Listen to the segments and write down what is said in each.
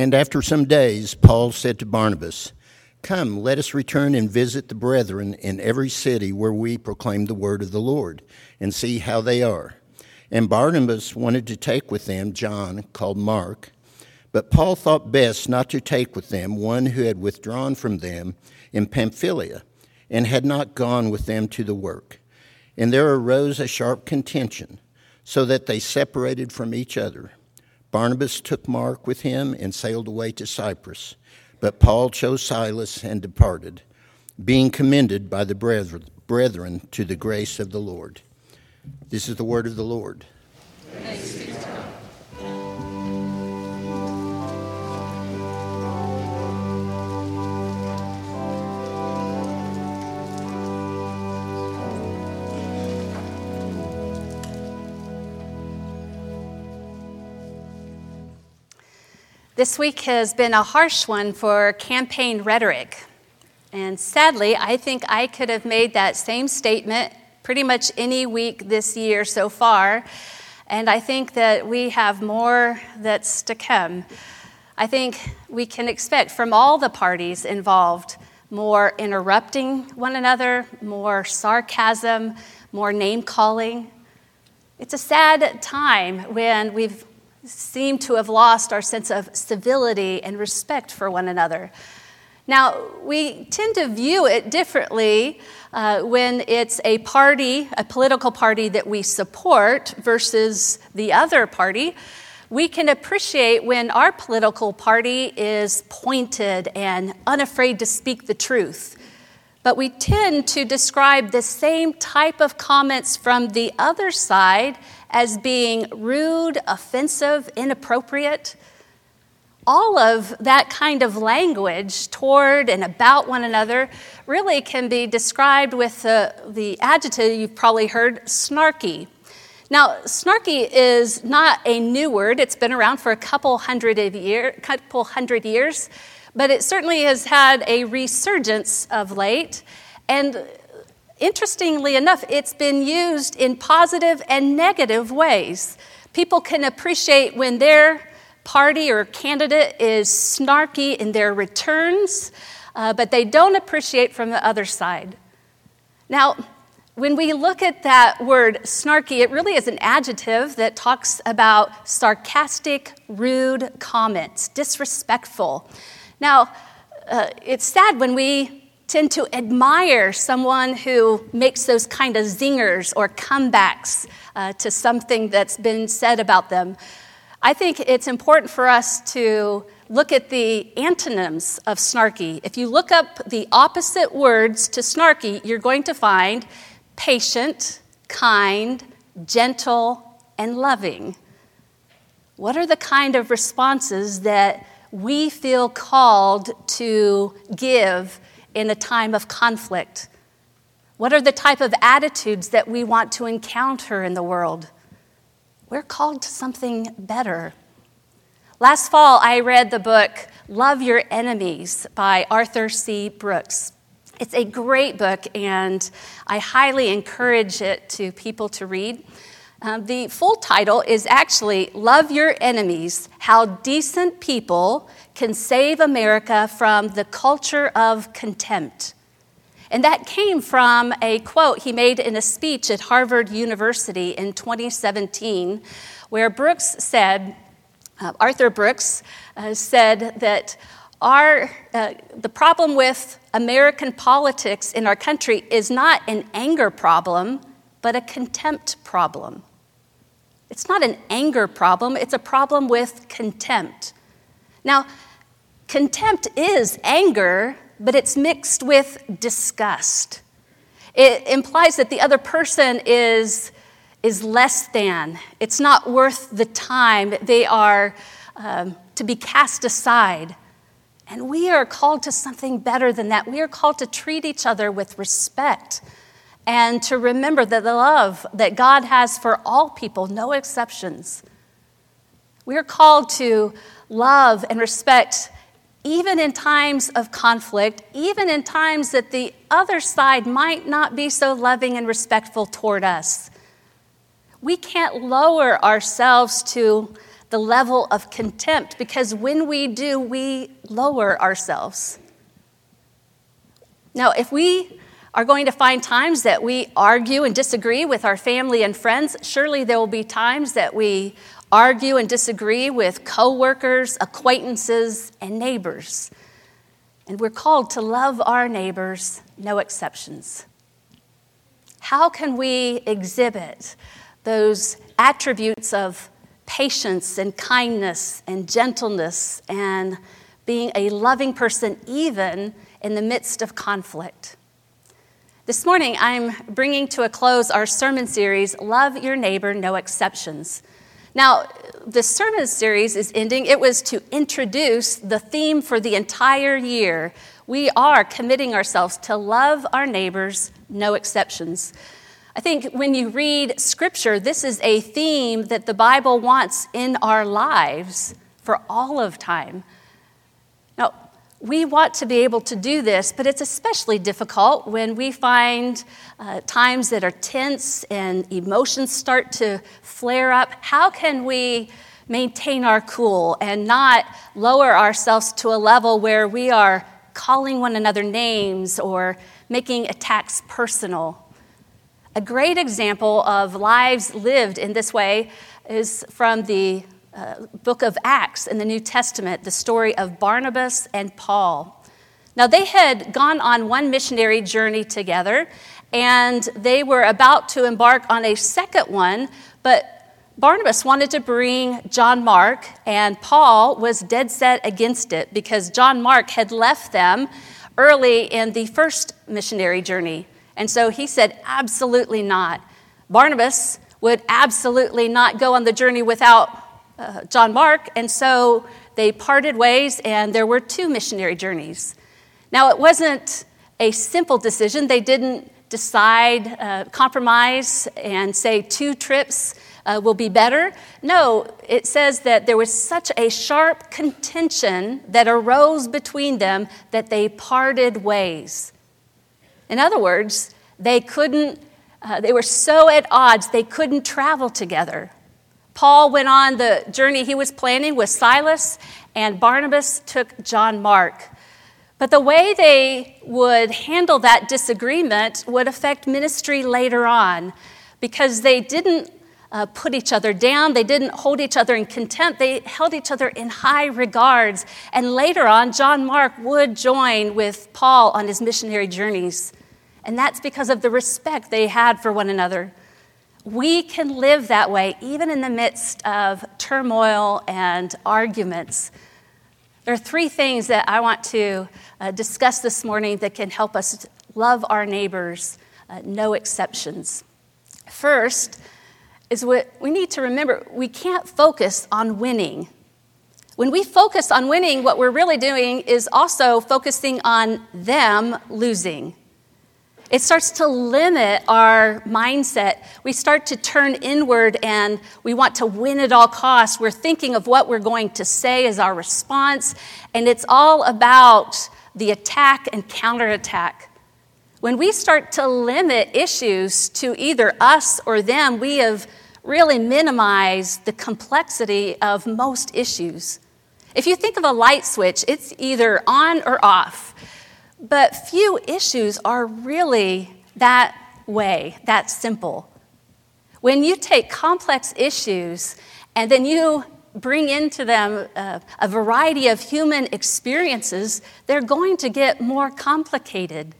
And after some days, Paul said to Barnabas, Come, let us return and visit the brethren in every city where we proclaim the word of the Lord, and see how they are. And Barnabas wanted to take with them John, called Mark. But Paul thought best not to take with them one who had withdrawn from them in Pamphylia, and had not gone with them to the work. And there arose a sharp contention, so that they separated from each other. Barnabas took Mark with him and sailed away to Cyprus. But Paul chose Silas and departed, being commended by the brethren to the grace of the Lord. This is the word of the Lord. This week has been a harsh one for campaign rhetoric. And sadly, I think I could have made that same statement pretty much any week this year so far. And I think that we have more that's to come. I think we can expect from all the parties involved more interrupting one another, more sarcasm, more name calling. It's a sad time when we've seem to have lost our sense of civility and respect for one another. Now, we tend to view it differently uh, when it's a party, a political party that we support versus the other party. We can appreciate when our political party is pointed and unafraid to speak the truth. But we tend to describe the same type of comments from the other side as being rude, offensive, inappropriate. All of that kind of language toward and about one another really can be described with the, the adjective you've probably heard snarky. Now, snarky is not a new word. It's been around for a couple hundred of year, couple hundred years, but it certainly has had a resurgence of late. And interestingly enough, it's been used in positive and negative ways. People can appreciate when their party or candidate is snarky in their returns, uh, but they don't appreciate from the other side. Now, when we look at that word snarky, it really is an adjective that talks about sarcastic, rude comments, disrespectful. Now, uh, it's sad when we tend to admire someone who makes those kind of zingers or comebacks uh, to something that's been said about them. I think it's important for us to look at the antonyms of snarky. If you look up the opposite words to snarky, you're going to find patient, kind, gentle, and loving. What are the kind of responses that we feel called to give in a time of conflict? What are the type of attitudes that we want to encounter in the world? We're called to something better. Last fall, I read the book Love Your Enemies by Arthur C. Brooks. It's a great book, and I highly encourage it to people to read. Uh, the full title is actually Love Your Enemies How Decent People can save America from the culture of contempt. And that came from a quote he made in a speech at Harvard University in 2017, where Brooks said, uh, Arthur Brooks uh, said that our, uh, the problem with American politics in our country is not an anger problem, but a contempt problem. It's not an anger problem, it's a problem with contempt. Now, Contempt is anger, but it's mixed with disgust. It implies that the other person is, is less than, it's not worth the time. They are um, to be cast aside. And we are called to something better than that. We are called to treat each other with respect and to remember that the love that God has for all people, no exceptions. We are called to love and respect even in times of conflict, even in times that the other side might not be so loving and respectful toward us. We can't lower ourselves to the level of contempt because when we do, we lower ourselves. Now, if we are going to find times that we argue and disagree with our family and friends, surely there will be times that we argue and disagree with coworkers, acquaintances, and neighbors. And we're called to love our neighbors, no exceptions. How can we exhibit those attributes of patience and kindness and gentleness and being a loving person even in the midst of conflict? This morning, I'm bringing to a close our sermon series, Love Your Neighbor, No Exceptions. Now, the sermon series is ending. It was to introduce the theme for the entire year. We are committing ourselves to love our neighbors, no exceptions. I think when you read scripture, this is a theme that the Bible wants in our lives for all of time. We want to be able to do this, but it's especially difficult when we find uh, times that are tense and emotions start to flare up. How can we maintain our cool and not lower ourselves to a level where we are calling one another names or making attacks personal? A great example of lives lived in this way is from the uh, book of Acts in the New Testament, the story of Barnabas and Paul. Now, they had gone on one missionary journey together, and they were about to embark on a second one, but Barnabas wanted to bring John Mark, and Paul was dead set against it because John Mark had left them early in the first missionary journey. And so he said, absolutely not. Barnabas would absolutely not go on the journey without uh, John Mark, and so they parted ways, and there were two missionary journeys. Now, it wasn't a simple decision. They didn't decide, uh, compromise, and say two trips uh, will be better. No, it says that there was such a sharp contention that arose between them that they parted ways. In other words, they couldn't, uh, they were so at odds, they couldn't travel together. Paul went on the journey he was planning with Silas, and Barnabas took John Mark. But the way they would handle that disagreement would affect ministry later on because they didn't uh, put each other down, they didn't hold each other in contempt, they held each other in high regards. And later on, John Mark would join with Paul on his missionary journeys. And that's because of the respect they had for one another. We can live that way even in the midst of turmoil and arguments. There are three things that I want to uh, discuss this morning that can help us love our neighbors, uh, no exceptions. First is what we need to remember we can't focus on winning. When we focus on winning, what we're really doing is also focusing on them losing. It starts to limit our mindset. We start to turn inward and we want to win at all costs. We're thinking of what we're going to say as our response, and it's all about the attack and counterattack. When we start to limit issues to either us or them, we have really minimized the complexity of most issues. If you think of a light switch, it's either on or off. But few issues are really that way, that simple. When you take complex issues and then you bring into them uh, a variety of human experiences, they're going to get more complicated.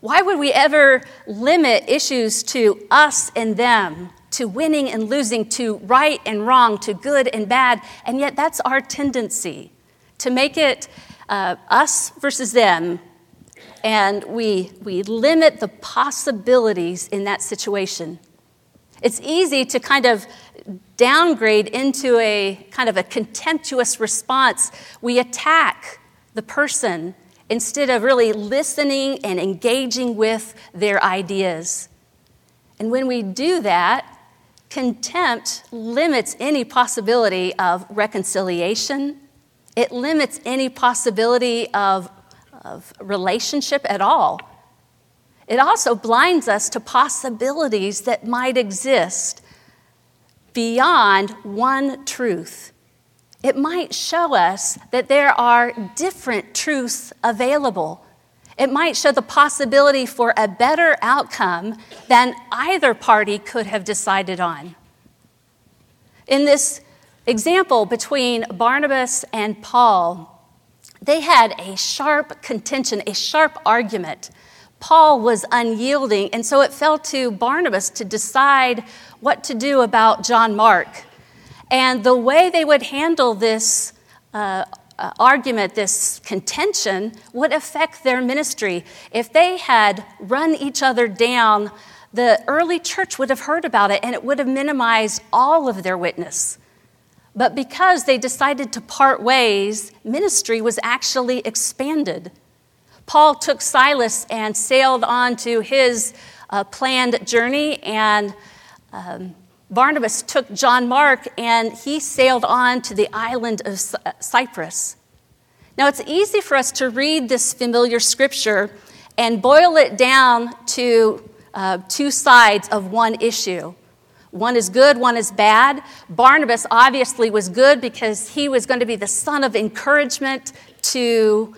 Why would we ever limit issues to us and them, to winning and losing, to right and wrong, to good and bad? And yet, that's our tendency to make it uh, us versus them, and we, we limit the possibilities in that situation. It's easy to kind of downgrade into a kind of a contemptuous response. We attack the person instead of really listening and engaging with their ideas. And when we do that, contempt limits any possibility of reconciliation. It limits any possibility of of relationship at all. It also blinds us to possibilities that might exist. beyond one truth. It might show us that there are different truths available. It might show the possibility for a better outcome than either party could have decided on. In this example between Barnabas and Paul, they had a sharp contention, a sharp argument. Paul was unyielding, and so it fell to Barnabas to decide what to do about John Mark. And the way they would handle this uh, uh, argument, this contention, would affect their ministry. If they had run each other down, the early church would have heard about it and it would have minimized all of their witness. But because they decided to part ways, ministry was actually expanded. Paul took Silas and sailed on to his uh, planned journey, and um, Barnabas took John Mark and he sailed on to the island of Cyprus. Now, it's easy for us to read this familiar scripture and boil it down to uh, two sides of one issue. One is good, one is bad. Barnabas obviously was good because he was going to be the son of encouragement to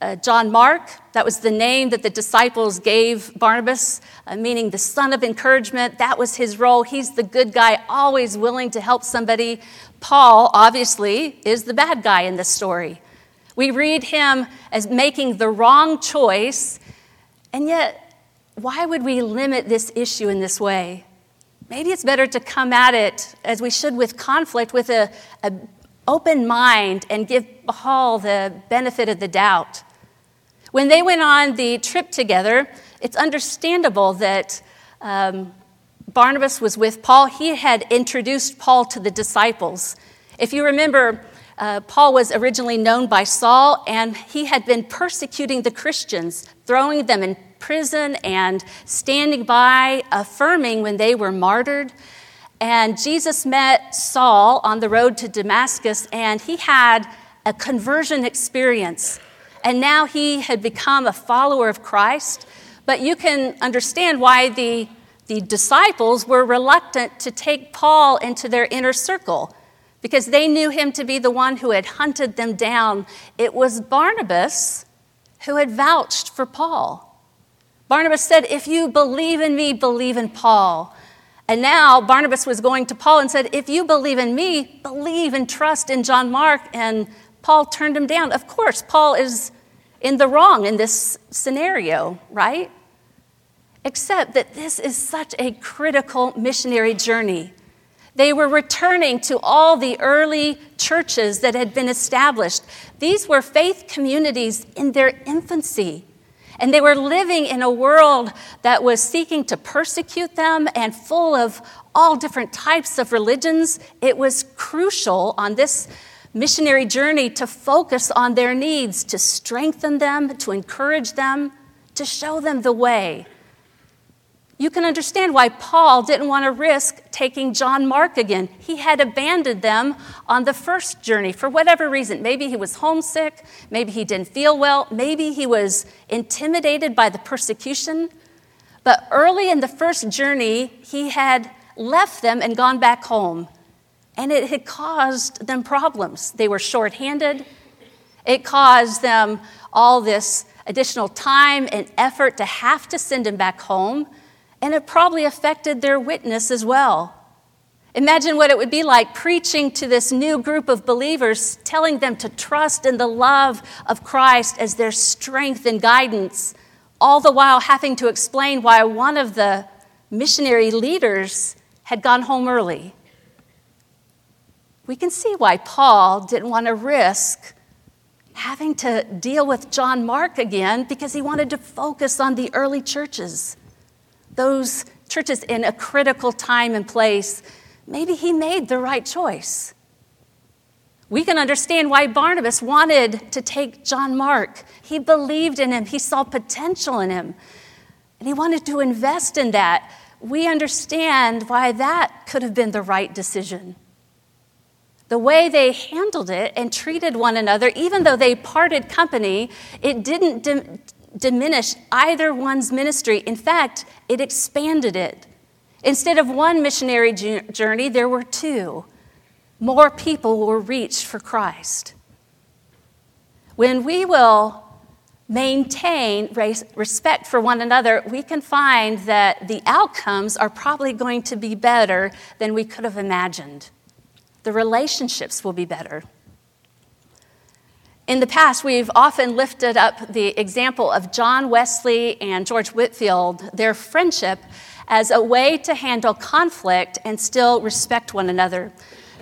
uh, John Mark. That was the name that the disciples gave Barnabas, uh, meaning the son of encouragement. That was his role. He's the good guy, always willing to help somebody. Paul, obviously, is the bad guy in this story. We read him as making the wrong choice, and yet, why would we limit this issue in this way? Maybe it's better to come at it as we should with conflict with an open mind and give Paul the benefit of the doubt. When they went on the trip together, it's understandable that um, Barnabas was with Paul. He had introduced Paul to the disciples. If you remember, uh, Paul was originally known by Saul, and he had been persecuting the Christians, throwing them in prison and standing by, affirming when they were martyred. And Jesus met Saul on the road to Damascus, and he had a conversion experience. And now he had become a follower of Christ. But you can understand why the, the disciples were reluctant to take Paul into their inner circle because they knew him to be the one who had hunted them down. It was Barnabas who had vouched for Paul. Barnabas said, If you believe in me, believe in Paul. And now Barnabas was going to Paul and said, If you believe in me, believe and trust in John Mark. And Paul turned him down. Of course, Paul is in the wrong in this scenario, right? Except that this is such a critical missionary journey. They were returning to all the early churches that had been established. These were faith communities in their infancy. And they were living in a world that was seeking to persecute them and full of all different types of religions. It was crucial on this missionary journey to focus on their needs, to strengthen them, to encourage them, to show them the way. You can understand why Paul didn't want to risk taking John Mark again. He had abandoned them on the first journey for whatever reason. Maybe he was homesick, maybe he didn't feel well, maybe he was intimidated by the persecution. But early in the first journey, he had left them and gone back home. And it had caused them problems. They were short-handed. It caused them all this additional time and effort to have to send him back home and it probably affected their witness as well. Imagine what it would be like preaching to this new group of believers, telling them to trust in the love of Christ as their strength and guidance, all the while having to explain why one of the missionary leaders had gone home early. We can see why Paul didn't want to risk having to deal with John Mark again because he wanted to focus on the early churches those churches in a critical time and place, maybe he made the right choice. We can understand why Barnabas wanted to take John Mark. He believed in him, he saw potential in him, and he wanted to invest in that. We understand why that could have been the right decision. The way they handled it and treated one another, even though they parted company, it didn't diminish either one's ministry. In fact, it expanded it. Instead of one missionary journey, there were two. More people were reached for Christ. When we will maintain respect for one another, we can find that the outcomes are probably going to be better than we could have imagined. The relationships will be better. In the past, we've often lifted up the example of John Wesley and George Whitefield, their friendship, as a way to handle conflict and still respect one another.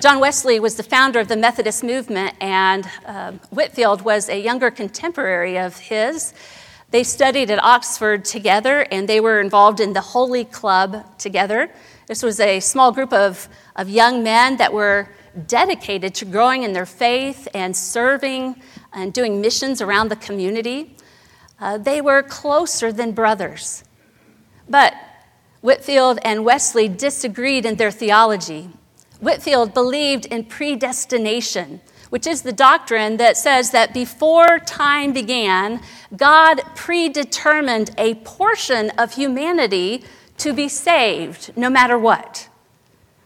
John Wesley was the founder of the Methodist movement, and uh, Whitefield was a younger contemporary of his. They studied at Oxford together, and they were involved in the Holy Club together. This was a small group of, of young men that were dedicated to growing in their faith and serving and doing missions around the community. Uh, they were closer than brothers. But Whitefield and Wesley disagreed in their theology. Whitefield believed in predestination, which is the doctrine that says that before time began, God predetermined a portion of humanity to be saved no matter what.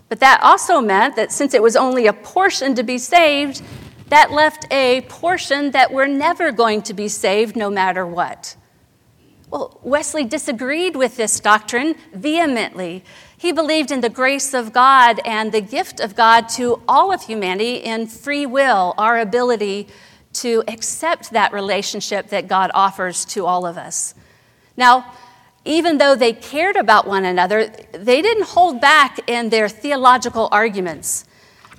But that also meant that since it was only a portion to be saved, that left a portion that were never going to be saved no matter what. Well, Wesley disagreed with this doctrine vehemently. He believed in the grace of God and the gift of God to all of humanity in free will, our ability to accept that relationship that God offers to all of us. Now, even though they cared about one another, they didn't hold back in their theological arguments.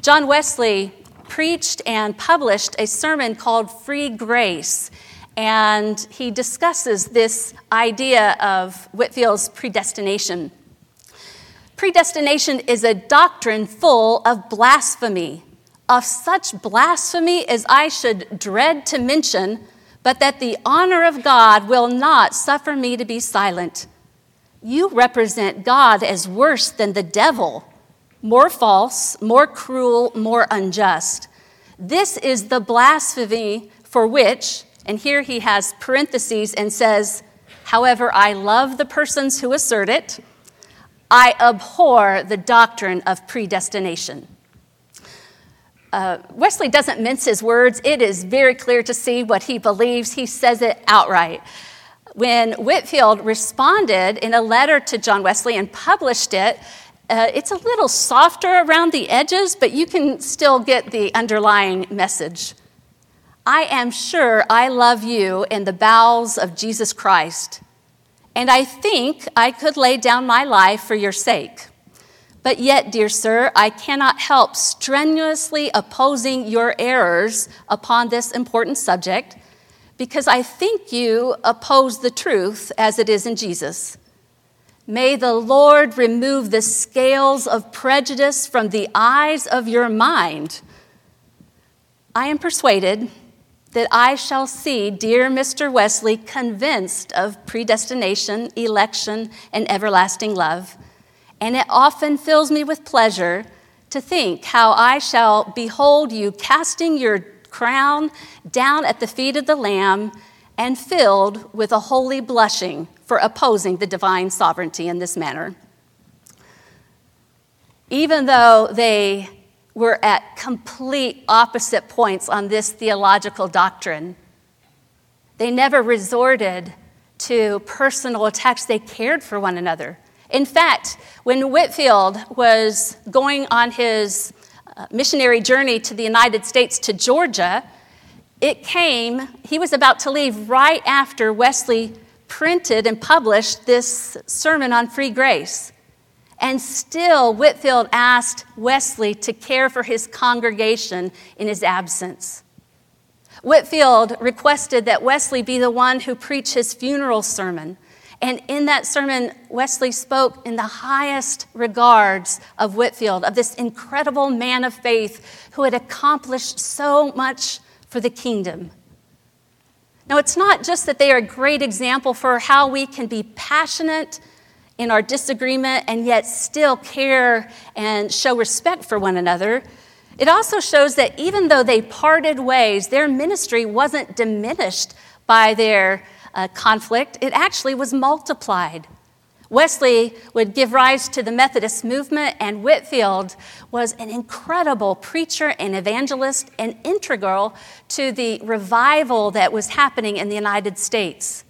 John Wesley preached and published a sermon called Free Grace, and he discusses this idea of Whitefield's predestination. Predestination is a doctrine full of blasphemy, of such blasphemy as I should dread to mention but that the honor of God will not suffer me to be silent. You represent God as worse than the devil, more false, more cruel, more unjust. This is the blasphemy for which, and here he has parentheses and says, however, I love the persons who assert it. I abhor the doctrine of predestination. Uh, Wesley doesn't mince his words. It is very clear to see what he believes. He says it outright. When Whitefield responded in a letter to John Wesley and published it, uh, it's a little softer around the edges, but you can still get the underlying message. I am sure I love you in the bowels of Jesus Christ, and I think I could lay down my life for your sake. But yet, dear sir, I cannot help strenuously opposing your errors upon this important subject because I think you oppose the truth as it is in Jesus. May the Lord remove the scales of prejudice from the eyes of your mind. I am persuaded that I shall see dear Mr. Wesley convinced of predestination, election, and everlasting love and it often fills me with pleasure to think how I shall behold you casting your crown down at the feet of the Lamb and filled with a holy blushing for opposing the divine sovereignty in this manner. Even though they were at complete opposite points on this theological doctrine, they never resorted to personal attacks. They cared for one another. In fact, when Whitefield was going on his uh, missionary journey to the United States to Georgia, it came, he was about to leave right after Wesley printed and published this sermon on free grace. And still, Whitefield asked Wesley to care for his congregation in his absence. Whitefield requested that Wesley be the one who preach his funeral sermon and in that sermon, Wesley spoke in the highest regards of Whitefield, of this incredible man of faith who had accomplished so much for the kingdom. Now, it's not just that they are a great example for how we can be passionate in our disagreement and yet still care and show respect for one another. It also shows that even though they parted ways, their ministry wasn't diminished by their uh, conflict, it actually was multiplied. Wesley would give rise to the Methodist movement, and Whitefield was an incredible preacher and evangelist and integral to the revival that was happening in the United States.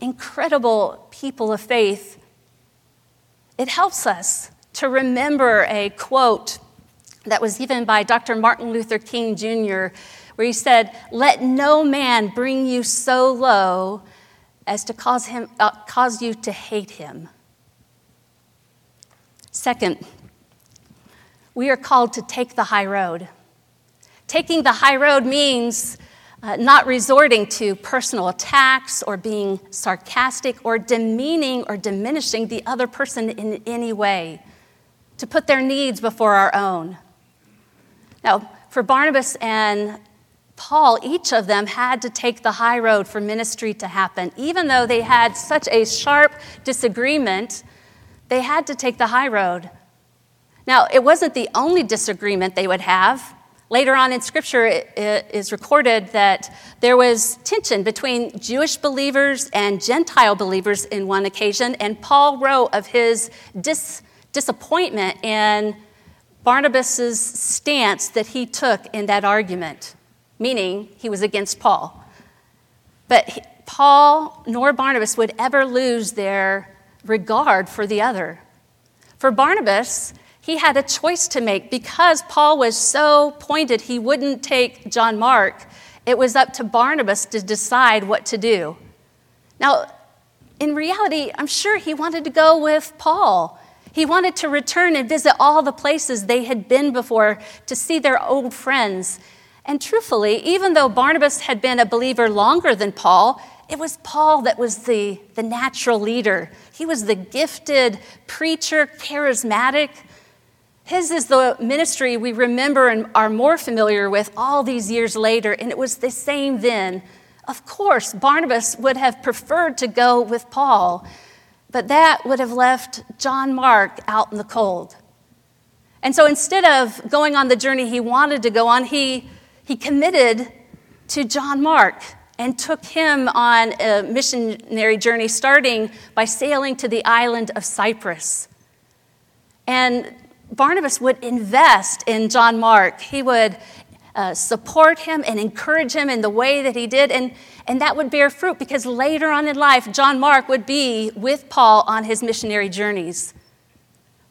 Incredible people of faith. It helps us to remember a quote that was given by Dr. Martin Luther King Jr., where he said, Let no man bring you so low as to cause, him, uh, cause you to hate him. Second, we are called to take the high road. Taking the high road means uh, not resorting to personal attacks or being sarcastic or demeaning or diminishing the other person in any way, to put their needs before our own. Now, for Barnabas and Paul, each of them had to take the high road for ministry to happen. Even though they had such a sharp disagreement, they had to take the high road. Now, it wasn't the only disagreement they would have. Later on in Scripture, it is recorded that there was tension between Jewish believers and Gentile believers in one occasion, and Paul wrote of his dis- disappointment in Barnabas' stance that he took in that argument meaning he was against Paul. But Paul nor Barnabas would ever lose their regard for the other. For Barnabas, he had a choice to make because Paul was so pointed he wouldn't take John Mark. It was up to Barnabas to decide what to do. Now, in reality, I'm sure he wanted to go with Paul. He wanted to return and visit all the places they had been before to see their old friends and truthfully, even though Barnabas had been a believer longer than Paul, it was Paul that was the, the natural leader. He was the gifted preacher, charismatic. His is the ministry we remember and are more familiar with all these years later, and it was the same then. Of course, Barnabas would have preferred to go with Paul, but that would have left John Mark out in the cold. And so instead of going on the journey he wanted to go on, he he committed to John Mark and took him on a missionary journey, starting by sailing to the island of Cyprus. And Barnabas would invest in John Mark. He would uh, support him and encourage him in the way that he did, and, and that would bear fruit because later on in life, John Mark would be with Paul on his missionary journeys.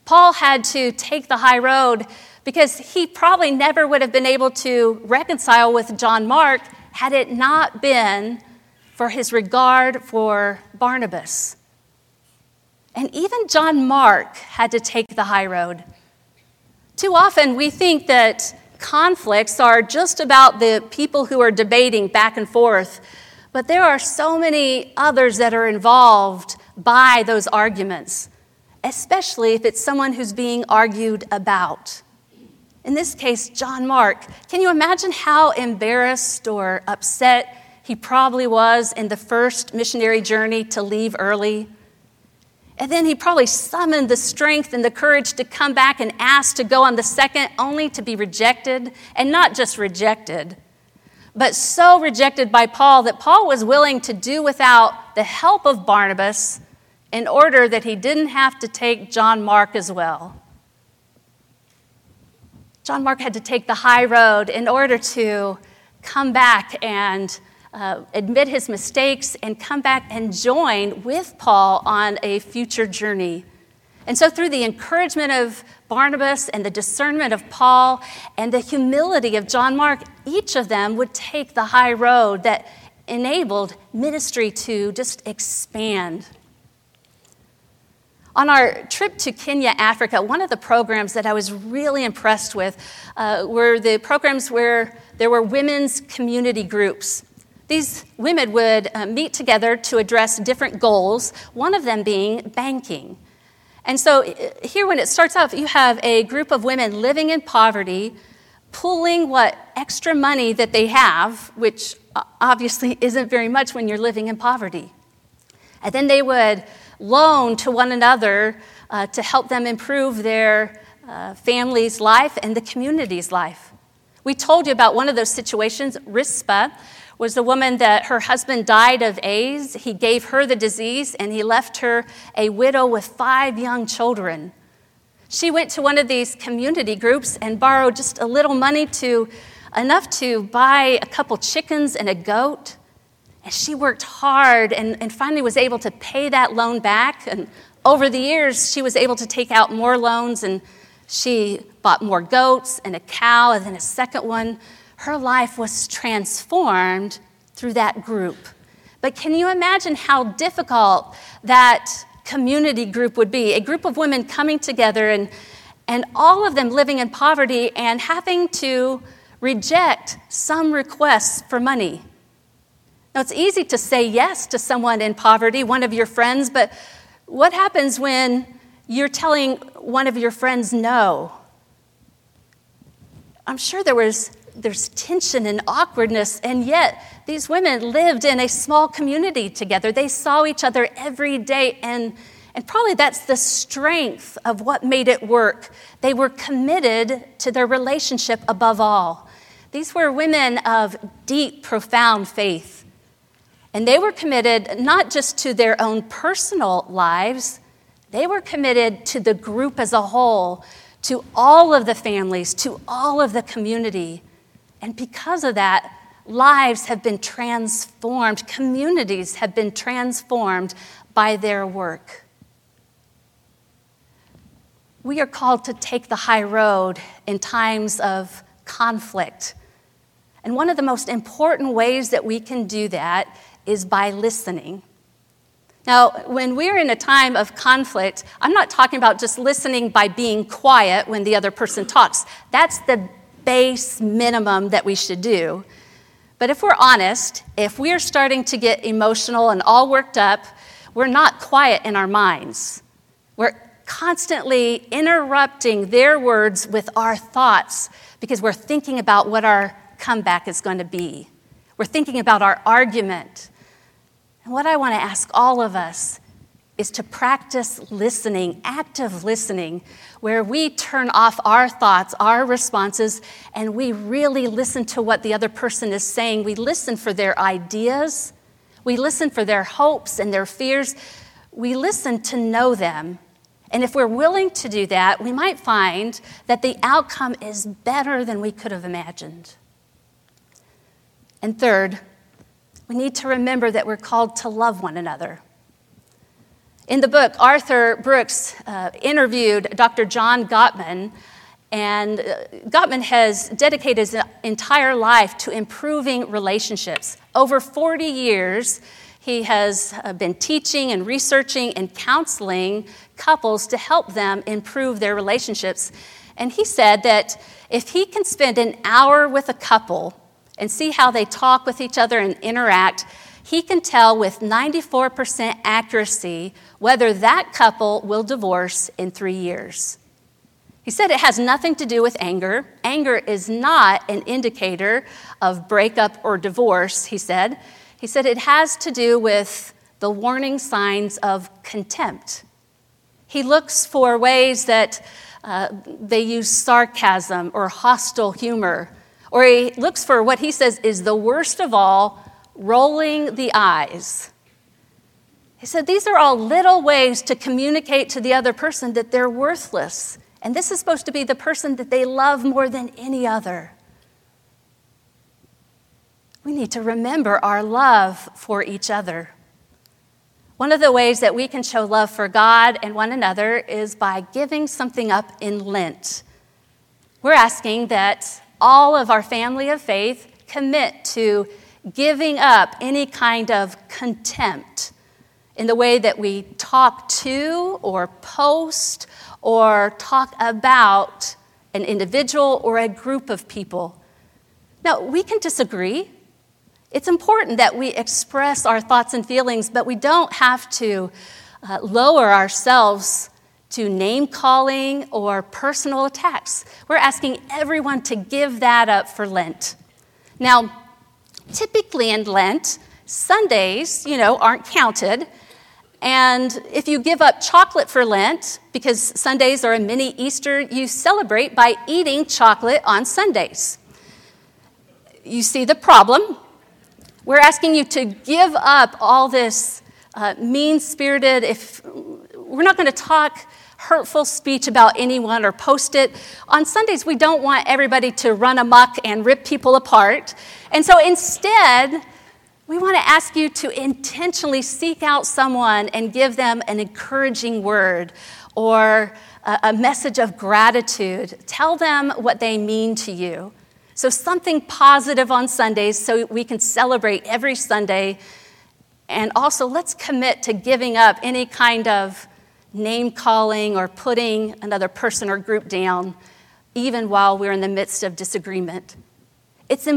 Paul had to take the high road because he probably never would have been able to reconcile with John Mark had it not been for his regard for Barnabas. And even John Mark had to take the high road. Too often we think that conflicts are just about the people who are debating back and forth, but there are so many others that are involved by those arguments, especially if it's someone who's being argued about in this case, John Mark. Can you imagine how embarrassed or upset he probably was in the first missionary journey to leave early? And then he probably summoned the strength and the courage to come back and ask to go on the second, only to be rejected, and not just rejected, but so rejected by Paul that Paul was willing to do without the help of Barnabas in order that he didn't have to take John Mark as well. John Mark had to take the high road in order to come back and uh, admit his mistakes and come back and join with Paul on a future journey. And so, through the encouragement of Barnabas and the discernment of Paul and the humility of John Mark, each of them would take the high road that enabled ministry to just expand. On our trip to Kenya, Africa, one of the programs that I was really impressed with uh, were the programs where there were women's community groups. These women would uh, meet together to address different goals, one of them being banking. And so, uh, here, when it starts off, you have a group of women living in poverty, pulling what extra money that they have, which uh, obviously isn't very much when you're living in poverty. And then they would loan to one another uh, to help them improve their uh, family's life and the community's life. We told you about one of those situations. Rispa. was the woman that her husband died of AIDS. He gave her the disease and he left her a widow with five young children. She went to one of these community groups and borrowed just a little money to enough to buy a couple chickens and a goat. And she worked hard and, and finally was able to pay that loan back. And over the years, she was able to take out more loans and she bought more goats and a cow and then a second one. Her life was transformed through that group. But can you imagine how difficult that community group would be? A group of women coming together and, and all of them living in poverty and having to reject some requests for money. Now, it's easy to say yes to someone in poverty, one of your friends, but what happens when you're telling one of your friends no? I'm sure there was there's tension and awkwardness, and yet these women lived in a small community together. They saw each other every day, and, and probably that's the strength of what made it work. They were committed to their relationship above all. These were women of deep, profound faith. And they were committed not just to their own personal lives, they were committed to the group as a whole, to all of the families, to all of the community. And because of that, lives have been transformed, communities have been transformed by their work. We are called to take the high road in times of conflict. And one of the most important ways that we can do that is by listening. Now, when we're in a time of conflict, I'm not talking about just listening by being quiet when the other person talks. That's the base minimum that we should do. But if we're honest, if we're starting to get emotional and all worked up, we're not quiet in our minds. We're constantly interrupting their words with our thoughts because we're thinking about what our comeback is going to be. We're thinking about our argument. And what I want to ask all of us is to practice listening, active listening, where we turn off our thoughts, our responses, and we really listen to what the other person is saying. We listen for their ideas, we listen for their hopes and their fears. We listen to know them. And if we're willing to do that, we might find that the outcome is better than we could have imagined. And third, we need to remember that we're called to love one another. In the book, Arthur Brooks uh, interviewed Dr. John Gottman, and uh, Gottman has dedicated his entire life to improving relationships. Over 40 years, he has uh, been teaching and researching and counseling couples to help them improve their relationships. And he said that if he can spend an hour with a couple and see how they talk with each other and interact, he can tell with 94% accuracy whether that couple will divorce in three years. He said it has nothing to do with anger. Anger is not an indicator of breakup or divorce, he said. He said it has to do with the warning signs of contempt. He looks for ways that uh, they use sarcasm or hostile humor or he looks for what he says is the worst of all rolling the eyes. He said these are all little ways to communicate to the other person that they're worthless. And this is supposed to be the person that they love more than any other. We need to remember our love for each other. One of the ways that we can show love for God and one another is by giving something up in Lent. We're asking that all of our family of faith commit to giving up any kind of contempt in the way that we talk to or post or talk about an individual or a group of people. Now, we can disagree. It's important that we express our thoughts and feelings, but we don't have to uh, lower ourselves to name calling or personal attacks. We're asking everyone to give that up for Lent. Now, typically in Lent, Sundays, you know, aren't counted. And if you give up chocolate for Lent, because Sundays are a mini Easter, you celebrate by eating chocolate on Sundays. you see the problem. We're asking you to give up all this uh, mean spirited, if we're not going to talk hurtful speech about anyone or post it. On Sundays, we don't want everybody to run amok and rip people apart. And so instead, we want to ask you to intentionally seek out someone and give them an encouraging word or a, message of gratitude. Tell them what they mean to you. So, something positive on Sundays so we can celebrate every Sunday. And also, let's commit to giving up any kind of name calling or putting another person or group down, even while we're in the midst of disagreement. It's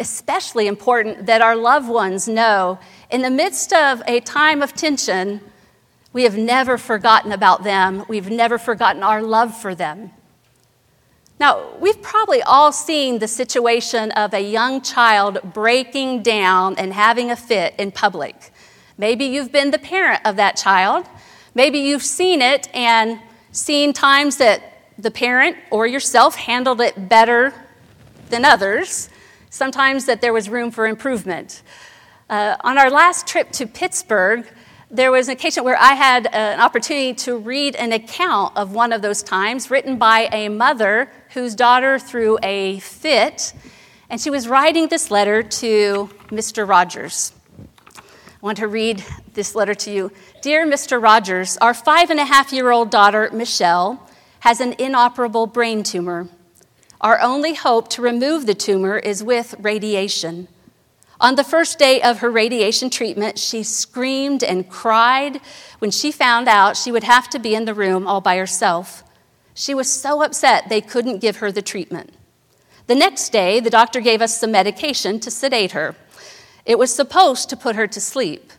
especially important that our loved ones know in the midst of a time of tension, we have never forgotten about them. We've never forgotten our love for them. Now, we've probably all seen the situation of a young child breaking down and having a fit in public. Maybe you've been the parent of that child. Maybe you've seen it and seen times that the parent or yourself handled it better than others sometimes that there was room for improvement. Uh, on our last trip to Pittsburgh, there was an occasion where I had an opportunity to read an account of one of those times written by a mother whose daughter threw a fit, and she was writing this letter to Mr. Rogers. I want to read this letter to you. Dear Mr. Rogers, our five and a half year old daughter, Michelle, has an inoperable brain tumor. Our only hope to remove the tumor is with radiation. On the first day of her radiation treatment, she screamed and cried when she found out she would have to be in the room all by herself. She was so upset they couldn't give her the treatment. The next day, the doctor gave us some medication to sedate her. It was supposed to put her to sleep.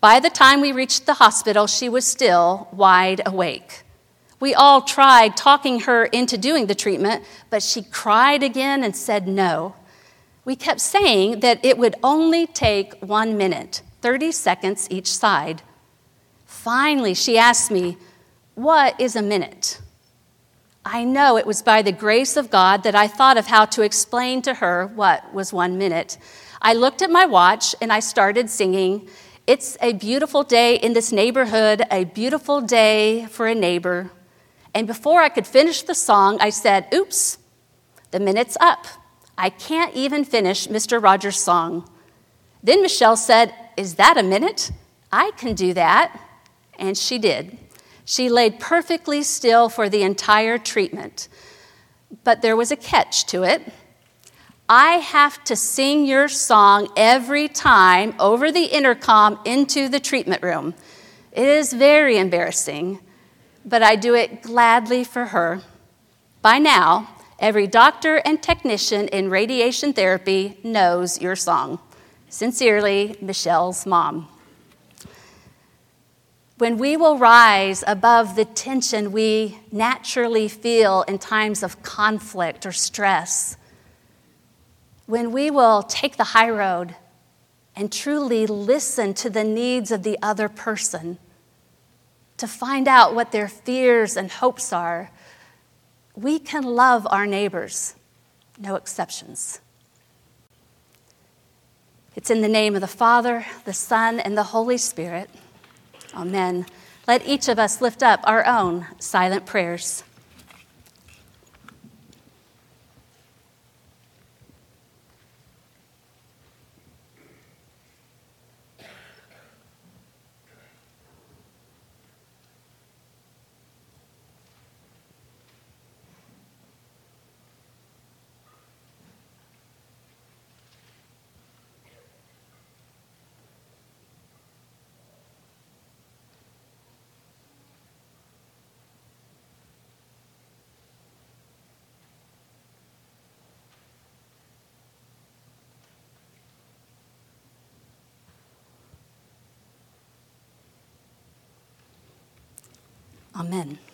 By the time we reached the hospital, she was still wide awake. We all tried talking her into doing the treatment, but she cried again and said no. We kept saying that it would only take one minute, 30 seconds each side. Finally, she asked me, What is a minute? I know it was by the grace of God that I thought of how to explain to her what was one minute. I looked at my watch and I started singing, It's a beautiful day in this neighborhood, a beautiful day for a neighbor. And before I could finish the song, I said, Oops, the minute's up. I can't even finish Mr. Rogers' song. Then Michelle said, Is that a minute? I can do that. And she did. She laid perfectly still for the entire treatment. But there was a catch to it. I have to sing your song every time over the intercom into the treatment room. It is very embarrassing but I do it gladly for her. By now, every doctor and technician in radiation therapy knows your song. Sincerely, Michelle's mom. When we will rise above the tension we naturally feel in times of conflict or stress, when we will take the high road and truly listen to the needs of the other person to find out what their fears and hopes are, we can love our neighbors, no exceptions. It's in the name of the Father, the Son, and the Holy Spirit. Amen. Let each of us lift up our own silent prayers. Amen.